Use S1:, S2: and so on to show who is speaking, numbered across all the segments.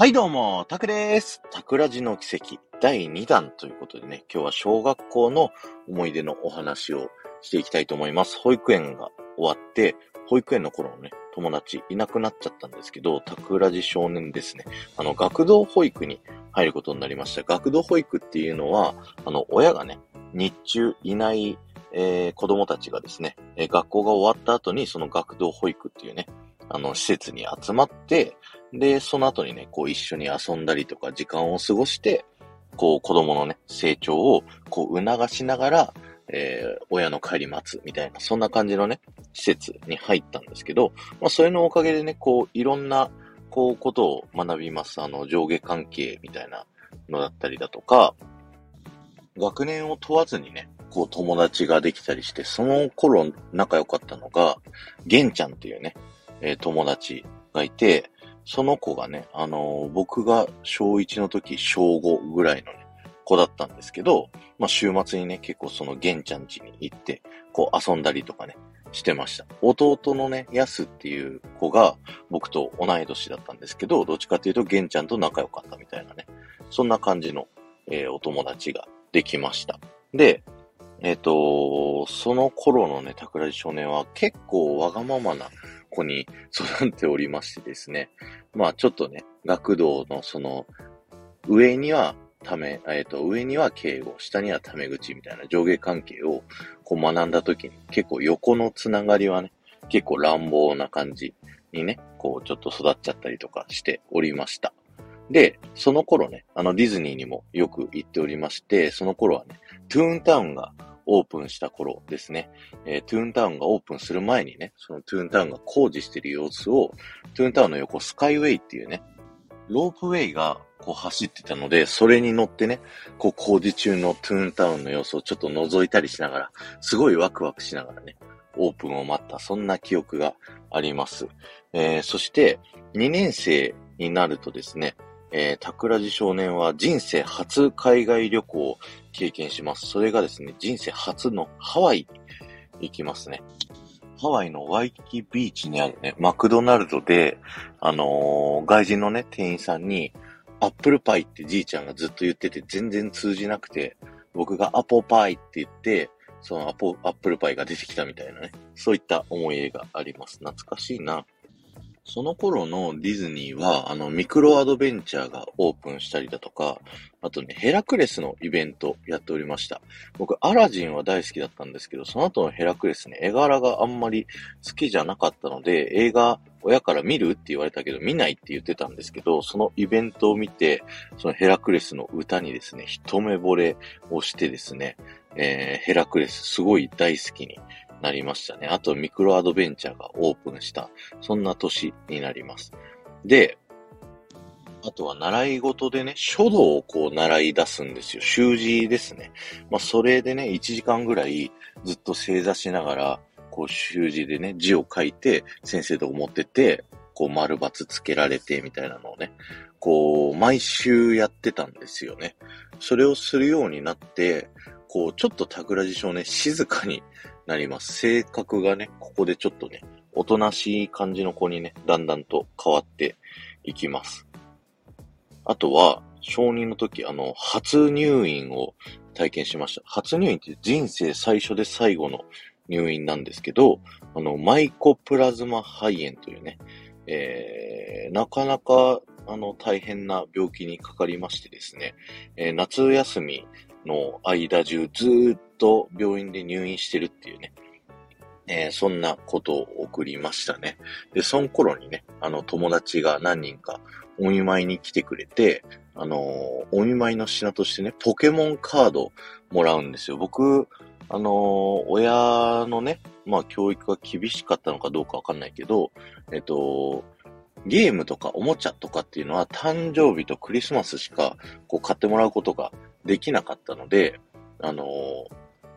S1: はいどうも、タクです。タクラジの奇跡第2弾ということでね、今日は小学校の思い出のお話をしていきたいと思います。保育園が終わって、保育園の頃のね、友達いなくなっちゃったんですけど、タクラジ少年ですね、あの、学童保育に入ることになりました。学童保育っていうのは、あの、親がね、日中いないえー、子供たちがですね、えー、学校が終わった後にその学童保育っていうね、あの、施設に集まって、で、その後にね、こう一緒に遊んだりとか時間を過ごして、こう子供のね、成長をこう促しながら、えー、親の帰り待つみたいな、そんな感じのね、施設に入ったんですけど、まあ、それのおかげでね、こう、いろんな、こう、ことを学びます。あの、上下関係みたいなのだったりだとか、学年を問わずにね、こう友達ができたりして、その頃仲良かったのが、玄ちゃんっていうね、えー、友達がいて、その子がね、あのー、僕が小1の時、小5ぐらいのね、子だったんですけど、まあ、週末にね、結構その玄ちゃん家に行って、こう遊んだりとかね、してました。弟のね、ヤスっていう子が僕と同い年だったんですけど、どっちかっていうと玄ちゃんと仲良かったみたいなね、そんな感じの、えー、お友達ができました。で、えっ、ー、と、その頃のね、桜地少年は結構わがままな子に育っておりましてですね。まあちょっとね、学童のその、上にはため、えっ、ー、と、上には敬語、下にはタメ口みたいな上下関係をこう学んだ時に結構横のつながりはね、結構乱暴な感じにね、こうちょっと育っちゃったりとかしておりました。で、その頃ね、あのディズニーにもよく行っておりまして、その頃はね、トゥーンタウンがオープンした頃ですね、えー、トゥーンタウンがオープンする前にね、そのトゥーンタウンが工事してる様子を、トゥーンタウンの横スカイウェイっていうね、ロープウェイがこう走ってたので、それに乗ってね、こう工事中のトゥーンタウンの様子をちょっと覗いたりしながら、すごいワクワクしながらね、オープンを待った、そんな記憶があります。えー、そして、2年生になるとですね、えー、桜地少年は人生初海外旅行を経験します。それがですね、人生初のハワイ行きますね。ハワイのワイキキビーチにあるね、マクドナルドで、あのー、外人のね、店員さんに、アップルパイってじいちゃんがずっと言ってて全然通じなくて、僕がアポパイって言って、そのアポ、アップルパイが出てきたみたいなね、そういった思い出があります。懐かしいな。その頃のディズニーは、あの、ミクロアドベンチャーがオープンしたりだとか、あとね、ヘラクレスのイベントやっておりました。僕、アラジンは大好きだったんですけど、その後のヘラクレスね、絵柄があんまり好きじゃなかったので、映画、親から見るって言われたけど、見ないって言ってたんですけど、そのイベントを見て、そのヘラクレスの歌にですね、一目惚れをしてですね、えー、ヘラクレスすごい大好きになりましたね。あとミクロアドベンチャーがオープンした、そんな年になります。で、あとは習い事でね、書道をこう習い出すんですよ。習字ですね。まあそれでね、1時間ぐらいずっと正座しながら、こう習字でね、字を書いて、先生と思ってて、こう丸抜つけられてみたいなのをね、こう毎週やってたんですよね。それをするようになって、こうちょっとタグラジ少年静かになります。性格がね、ここでちょっとね、おとなしい感じの子にね、だんだんと変わっていきます。あとは、承認の時、あの、初入院を体験しました。初入院って人生最初で最後の入院なんですけど、あの、マイコプラズマ肺炎というね、えー、なかなか、あの、大変な病気にかかりましてですね、えー、夏休みの間中ずっと病院で入院してるっていうね、えー、そんなことを送りましたね。で、その頃にね、あの、友達が何人かお見舞いに来てくれて、あのー、お見舞いの品としてね、ポケモンカードもらうんですよ。僕、あのー、親のね、まあ、教育が厳しかったのかどうかわかんないけど、えっと、ゲームとかおもちゃとかっていうのは誕生日とクリスマスしかこう買ってもらうことができなかったので、あのー、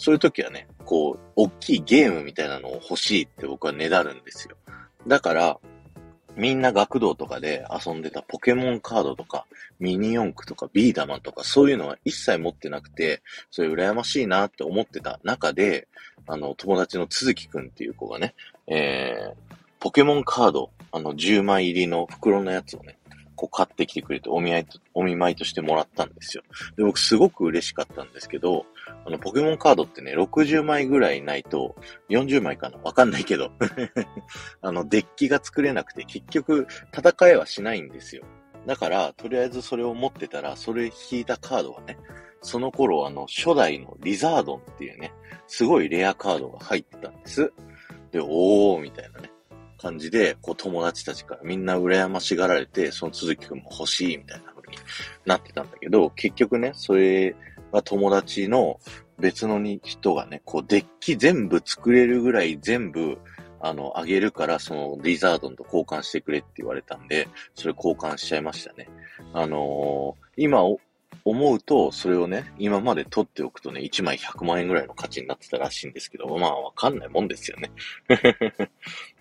S1: そういう時はね、こう、大きいゲームみたいなのを欲しいって僕はねだるんですよ。だから、みんな学童とかで遊んでたポケモンカードとか、ミニ四駆とかビーダマンとか、そういうのは一切持ってなくて、それ羨ましいなって思ってた中で、あの、友達の鈴木くんっていう子がね、えー、ポケモンカード、あの、10枚入りの袋のやつをね、こう買ってきてくれてお見合いと、お見舞いとしてもらったんですよ。で、僕すごく嬉しかったんですけど、あの、ポケモンカードってね、60枚ぐらいないと、40枚かなわかんないけど あの、デッキが作れなくて、結局、戦えはしないんですよ。だから、とりあえずそれを持ってたら、それ引いたカードはね、その頃あの、初代のリザードンっていうね、すごいレアカードが入ってたんです。で、おー、みたいなね、感じで、こう友達たちからみんな羨ましがられて、その続きくんも欲しいみたいな風になってたんだけど、結局ね、それは友達の別の人がね、こうデッキ全部作れるぐらい全部、あの、あげるから、そのリザードンと交換してくれって言われたんで、それ交換しちゃいましたね。あのー、今思うと、それをね、今まで取っておくとね、1枚100万円ぐらいの価値になってたらしいんですけど、まあわかんないもんですよね。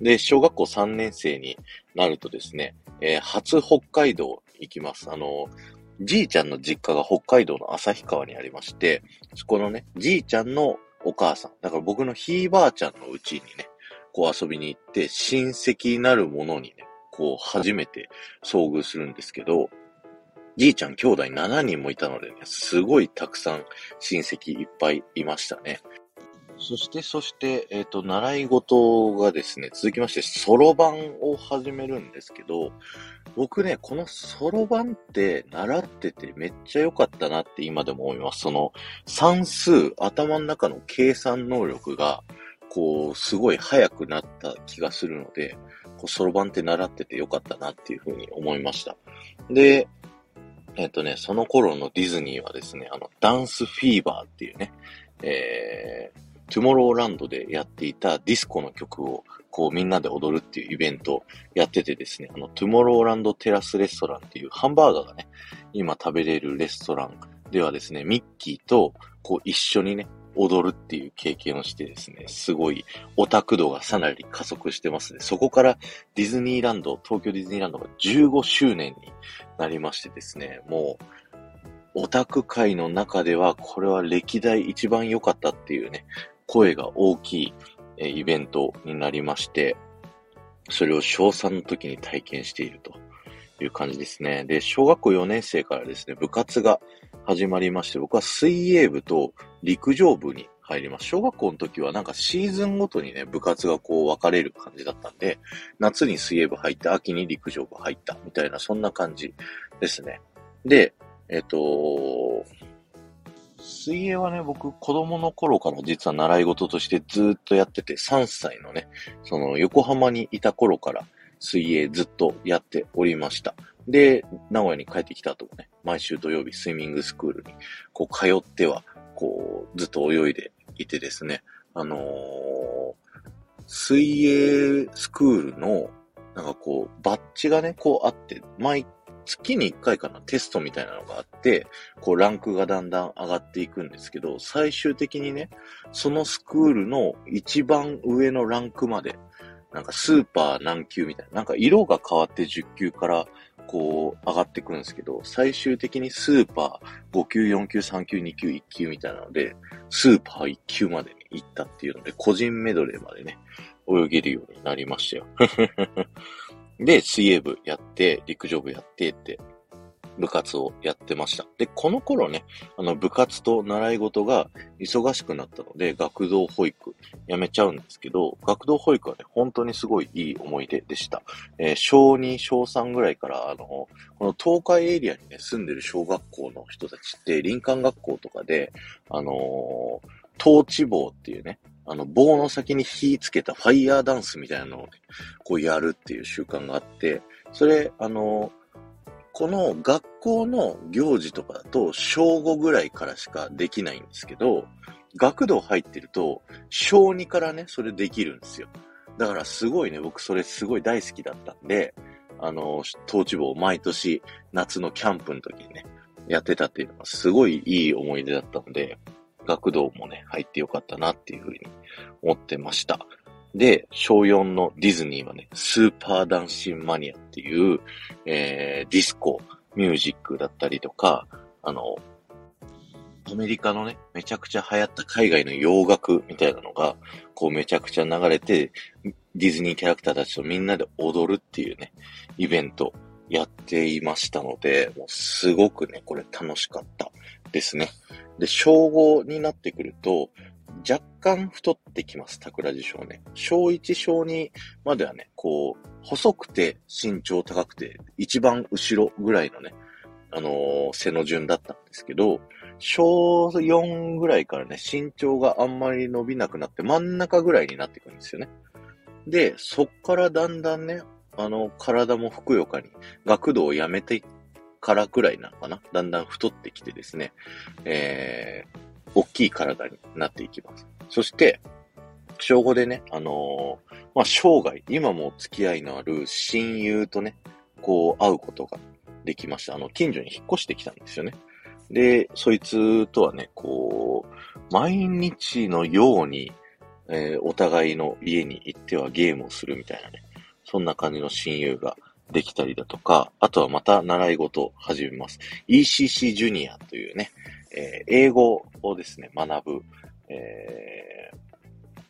S1: で、小学校3年生になるとですね、えー、初北海道行きます。あの、じいちゃんの実家が北海道の旭川にありまして、そこのね、じいちゃんのお母さん、だから僕のひいばあちゃんのうちにね、こう遊びに行って、親戚なるものにね、こう初めて遭遇するんですけど、じいちゃん兄弟7人もいたのでね、すごいたくさん親戚いっぱいいましたね。そして、そして、えっ、ー、と、習い事がですね、続きまして、そろばんを始めるんですけど、僕ね、このそろばんって習っててめっちゃ良かったなって今でも思います。その算数、頭の中の計算能力が、こう、すごい速くなった気がするので、こう、そろばんって習ってて良かったなっていうふうに思いました。で、えっ、とね、その頃のディズニーはですね、あの、ダンスフィーバーっていうね、えー、トゥモローランドでやっていたディスコの曲を、こうみんなで踊るっていうイベントをやっててですね、あの、トゥモローランドテラスレストランっていうハンバーガーがね、今食べれるレストランではですね、ミッキーと、こう一緒にね、踊るっていう経験をしてですね、すごいオタク度がさらに加速してますね。そこからディズニーランド、東京ディズニーランドが15周年になりましてですね、もう、オタク界の中では、これは歴代一番良かったっていうね、声が大きい、えイベントになりまして、それを小3の時に体験しているという感じですね。で、小学校4年生からですね、部活が始まりまして、僕は水泳部と陸上部に入ります。小学校の時はなんかシーズンごとにね、部活がこう分かれる感じだったんで、夏に水泳部入って、秋に陸上部入ったみたいな、そんな感じですね。で、えっ、と、水泳はね、僕、子供の頃から実は習い事としてずっとやってて、3歳のね、その横浜にいた頃から水泳ずっとやっておりました。で、名古屋に帰ってきた後もね、毎週土曜日スイミングスクールにこう通っては、こうずっと泳いでいてですね、あのー、水泳スクールのなんかこう、バッジがね、こうあって、毎月に1回かな、テストみたいなのがあって、こう、ランクがだんだん上がっていくんですけど、最終的にね、そのスクールの一番上のランクまで、なんかスーパー何級みたいな、なんか色が変わって10級からこう上がってくるんですけど、最終的にスーパー5級、4級、3級、2級、1級みたいなので、スーパー1級まで行ったっていうので、個人メドレーまでね、泳げるようになりましたよ。で、水泳部やって、陸上部やってって、部活をやってました。で、この頃ね、あの部活と習い事が忙しくなったので、学童保育やめちゃうんですけど、学童保育はね、本当にすごいいい思い出でした。えー、小2、小3ぐらいから、あの、この東海エリアにね、住んでる小学校の人たちって、林間学校とかで、あのー、トーチ棒っていうね、あの、棒の先に火つけたファイヤーダンスみたいなのをね、こうやるっていう習慣があって、それ、あの、この学校の行事とかだと、小5ぐらいからしかできないんですけど、学童入ってると、小2からね、それできるんですよ。だからすごいね、僕それすごい大好きだったんで、あの、トーチ棒を毎年夏のキャンプの時にね、やってたっていうのがすごいいい思い出だったので、学童もね、入ってよかったなっていうふうに思ってました。で、小4のディズニーはね、スーパーダンシンマニアっていう、えー、ディスコ、ミュージックだったりとか、あの、アメリカのね、めちゃくちゃ流行った海外の洋楽みたいなのが、こうめちゃくちゃ流れて、ディズニーキャラクターたちとみんなで踊るっていうね、イベントやっていましたので、もうすごくね、これ楽しかったですね。で、小5になってくると、若干太ってきます、桜地少年。小1、小2まではね、こう、細くて身長高くて、一番後ろぐらいのね、あのー、背の順だったんですけど、小4ぐらいからね、身長があんまり伸びなくなって真ん中ぐらいになっていくんですよね。で、そっからだんだんね、あの、体もふくよかに、学童をやめてからぐらいなのかなだんだん太ってきてですね、えー、大きい体になっていきます。そして、小5でね、あのー、まあ、生涯、今も付き合いのある親友とね、こう、会うことができました。あの、近所に引っ越してきたんですよね。で、そいつとはね、こう、毎日のように、えー、お互いの家に行ってはゲームをするみたいなね、そんな感じの親友ができたりだとか、あとはまた習い事を始めます。ECC ジュニアというね、えー、英語をですね、学ぶ、えー、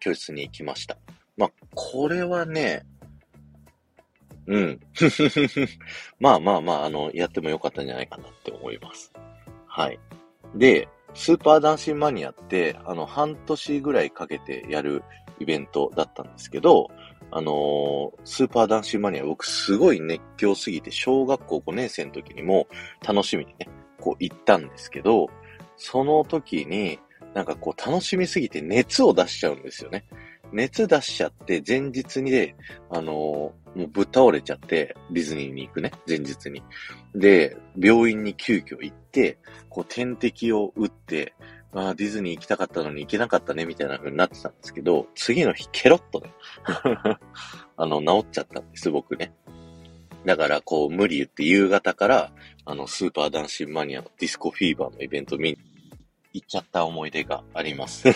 S1: 教室に行きました。まあ、これはね、うん。まあまあまあ、あの、やってもよかったんじゃないかなって思います。はい。で、スーパーダンシンマニアって、あの、半年ぐらいかけてやるイベントだったんですけど、あの、スーパーダンシンマニア僕すごい熱狂すぎて、小学校5年生の時にも楽しみにね、こう行ったんですけど、その時に、なんかこう楽しみすぎて熱を出しちゃうんですよね。熱出しちゃって、前日にで、あの、もうぶっ倒れちゃって、ディズニーに行くね、前日に。で、病院に急遽行って、こう点滴を打って、あ、ディズニー行きたかったのに行けなかったね、みたいな風になってたんですけど、次の日、ケロッとね あの、治っちゃったんです、僕ね。だから、こう、無理言って夕方から、あの、スーパーダンシンマニアのディスコフィーバーのイベント見に行っちゃった思い出があります。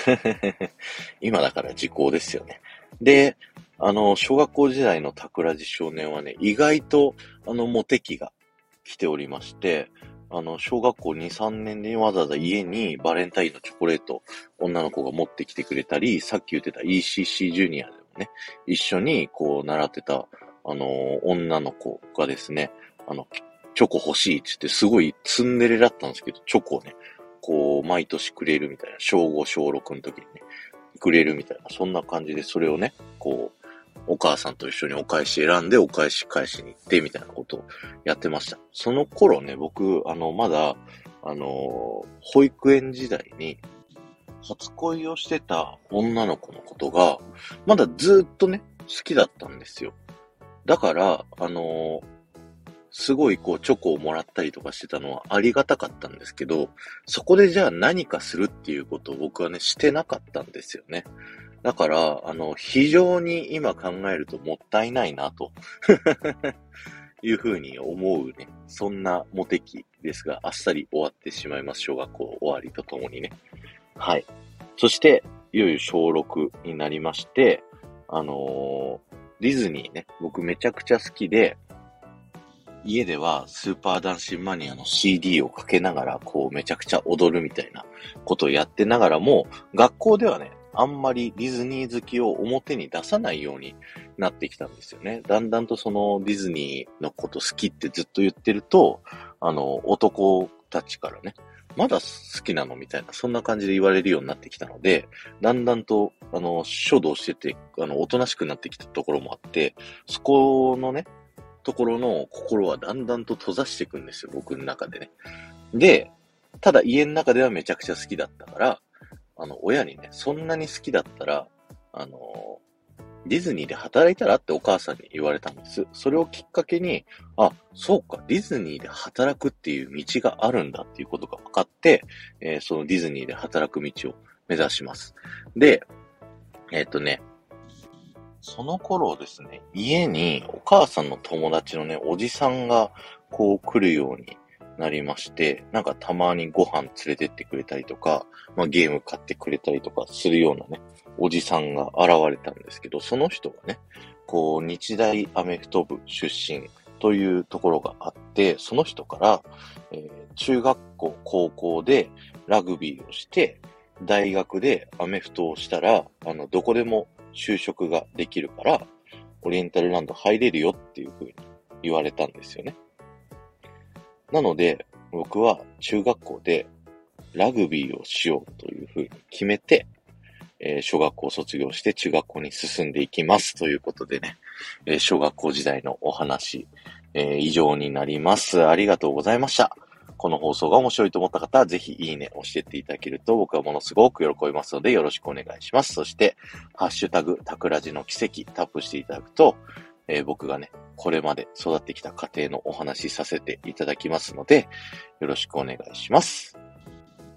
S1: 今だから時効ですよね。で、あの、小学校時代の桜地少年はね、意外と、あの、モテ期が来ておりまして、あの、小学校2、3年でわざわざ家にバレンタインのチョコレート、女の子が持ってきてくれたり、さっき言ってた ECC ジュニアでもね、一緒にこう習ってた、あの、女の子がですね、あの、チョコ欲しいって言って、すごいツンデレだったんですけど、チョコをね、こう、毎年くれるみたいな、小5、小6の時にね、くれるみたいな、そんな感じで、それをね、こう、お母さんと一緒にお返し選んで、お返し返しに行って、みたいなことをやってました。その頃ね、僕、あの、まだ、あの、保育園時代に、初恋をしてた女の子のことが、まだずっとね、好きだったんですよ。だから、あのすごいこうチョコをもらったりとかしてたのはありがたかったんですけど、そこでじゃあ何かするっていうことを僕はね、してなかったんですよね。だから、あの、非常に今考えるともったいないなと いうふうに思うね。そんなモテ期ですが、あっさり終わってしまいます。小学校終わりとともにね。はい。そして、いよいよ小6になりまして、あのー、ディズニーね、僕めちゃくちゃ好きで、家ではスーパーダンシンマニアの CD をかけながら、こうめちゃくちゃ踊るみたいなことをやってながらも、学校ではね、あんまりディズニー好きを表に出さないようになってきたんですよね。だんだんとそのディズニーのこと好きってずっと言ってると、あの、男たちからね、まだ好きなのみたいな、そんな感じで言われるようになってきたので、だんだんと、あの、書道してて、あの、おとなしくなってきたところもあって、そこのね、ところの心はだんだんと閉ざしていくんですよ、僕の中でね。で、ただ家の中ではめちゃくちゃ好きだったから、あの、親にね、そんなに好きだったら、あの、ディズニーで働いたらってお母さんに言われたんです。それをきっかけに、あ、そうか、ディズニーで働くっていう道があるんだっていうことが分かって、えー、そのディズニーで働く道を目指します。で、えっ、ー、とね、その頃ですね、家にお母さんの友達のね、おじさんがこう来るようになりまして、なんかたまにご飯連れてってくれたりとか、まあゲーム買ってくれたりとかするようなね、おじさんが現れたんですけど、その人がね、こう日大アメフト部出身というところがあって、その人から、えー、中学校、高校でラグビーをして、大学でアメフトをしたら、あの、どこでも就職ができるから、オリエンタルランド入れるよっていう風に言われたんですよね。なので、僕は中学校でラグビーをしようというふうに決めて、えー、小学校を卒業して中学校に進んでいきますということでね、えー、小学校時代のお話、えー、以上になります。ありがとうございました。この放送が面白いと思った方は、ぜひいいね押してっていただけると僕はものすごく喜びますので、よろしくお願いします。そして、ハッシュタグ、タクラジの奇跡、タップしていただくと、えー、僕がね、これまで育ってきた家庭のお話しさせていただきますので、よろしくお願いします。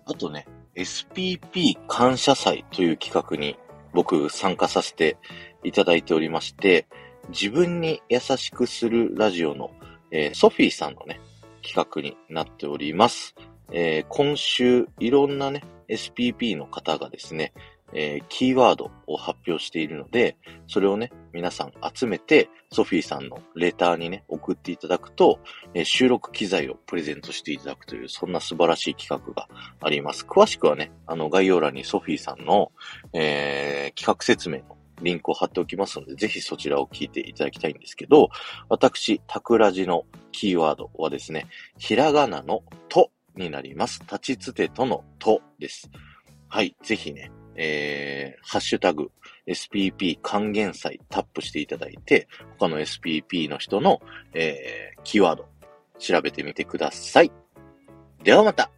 S1: あとね、SPP 感謝祭という企画に僕参加させていただいておりまして、自分に優しくするラジオの、えー、ソフィーさんのね、企画になっております。えー、今週いろんなね、SPP の方がですね、えー、キーワードを発表しているので、それをね、皆さん集めて、ソフィーさんのレターにね、送っていただくと、えー、収録機材をプレゼントしていただくという、そんな素晴らしい企画があります。詳しくはね、あの、概要欄にソフィーさんの、えー、企画説明のリンクを貼っておきますので、ぜひそちらを聞いていただきたいんですけど、私、タクラジのキーワードはですね、ひらがなのとになります。立ちつてとのとです。はい、ぜひね、えー、ハッシュタグ、SPP 還元祭タップしていただいて、他の SPP の人の、えー、キーワード、調べてみてください。ではまた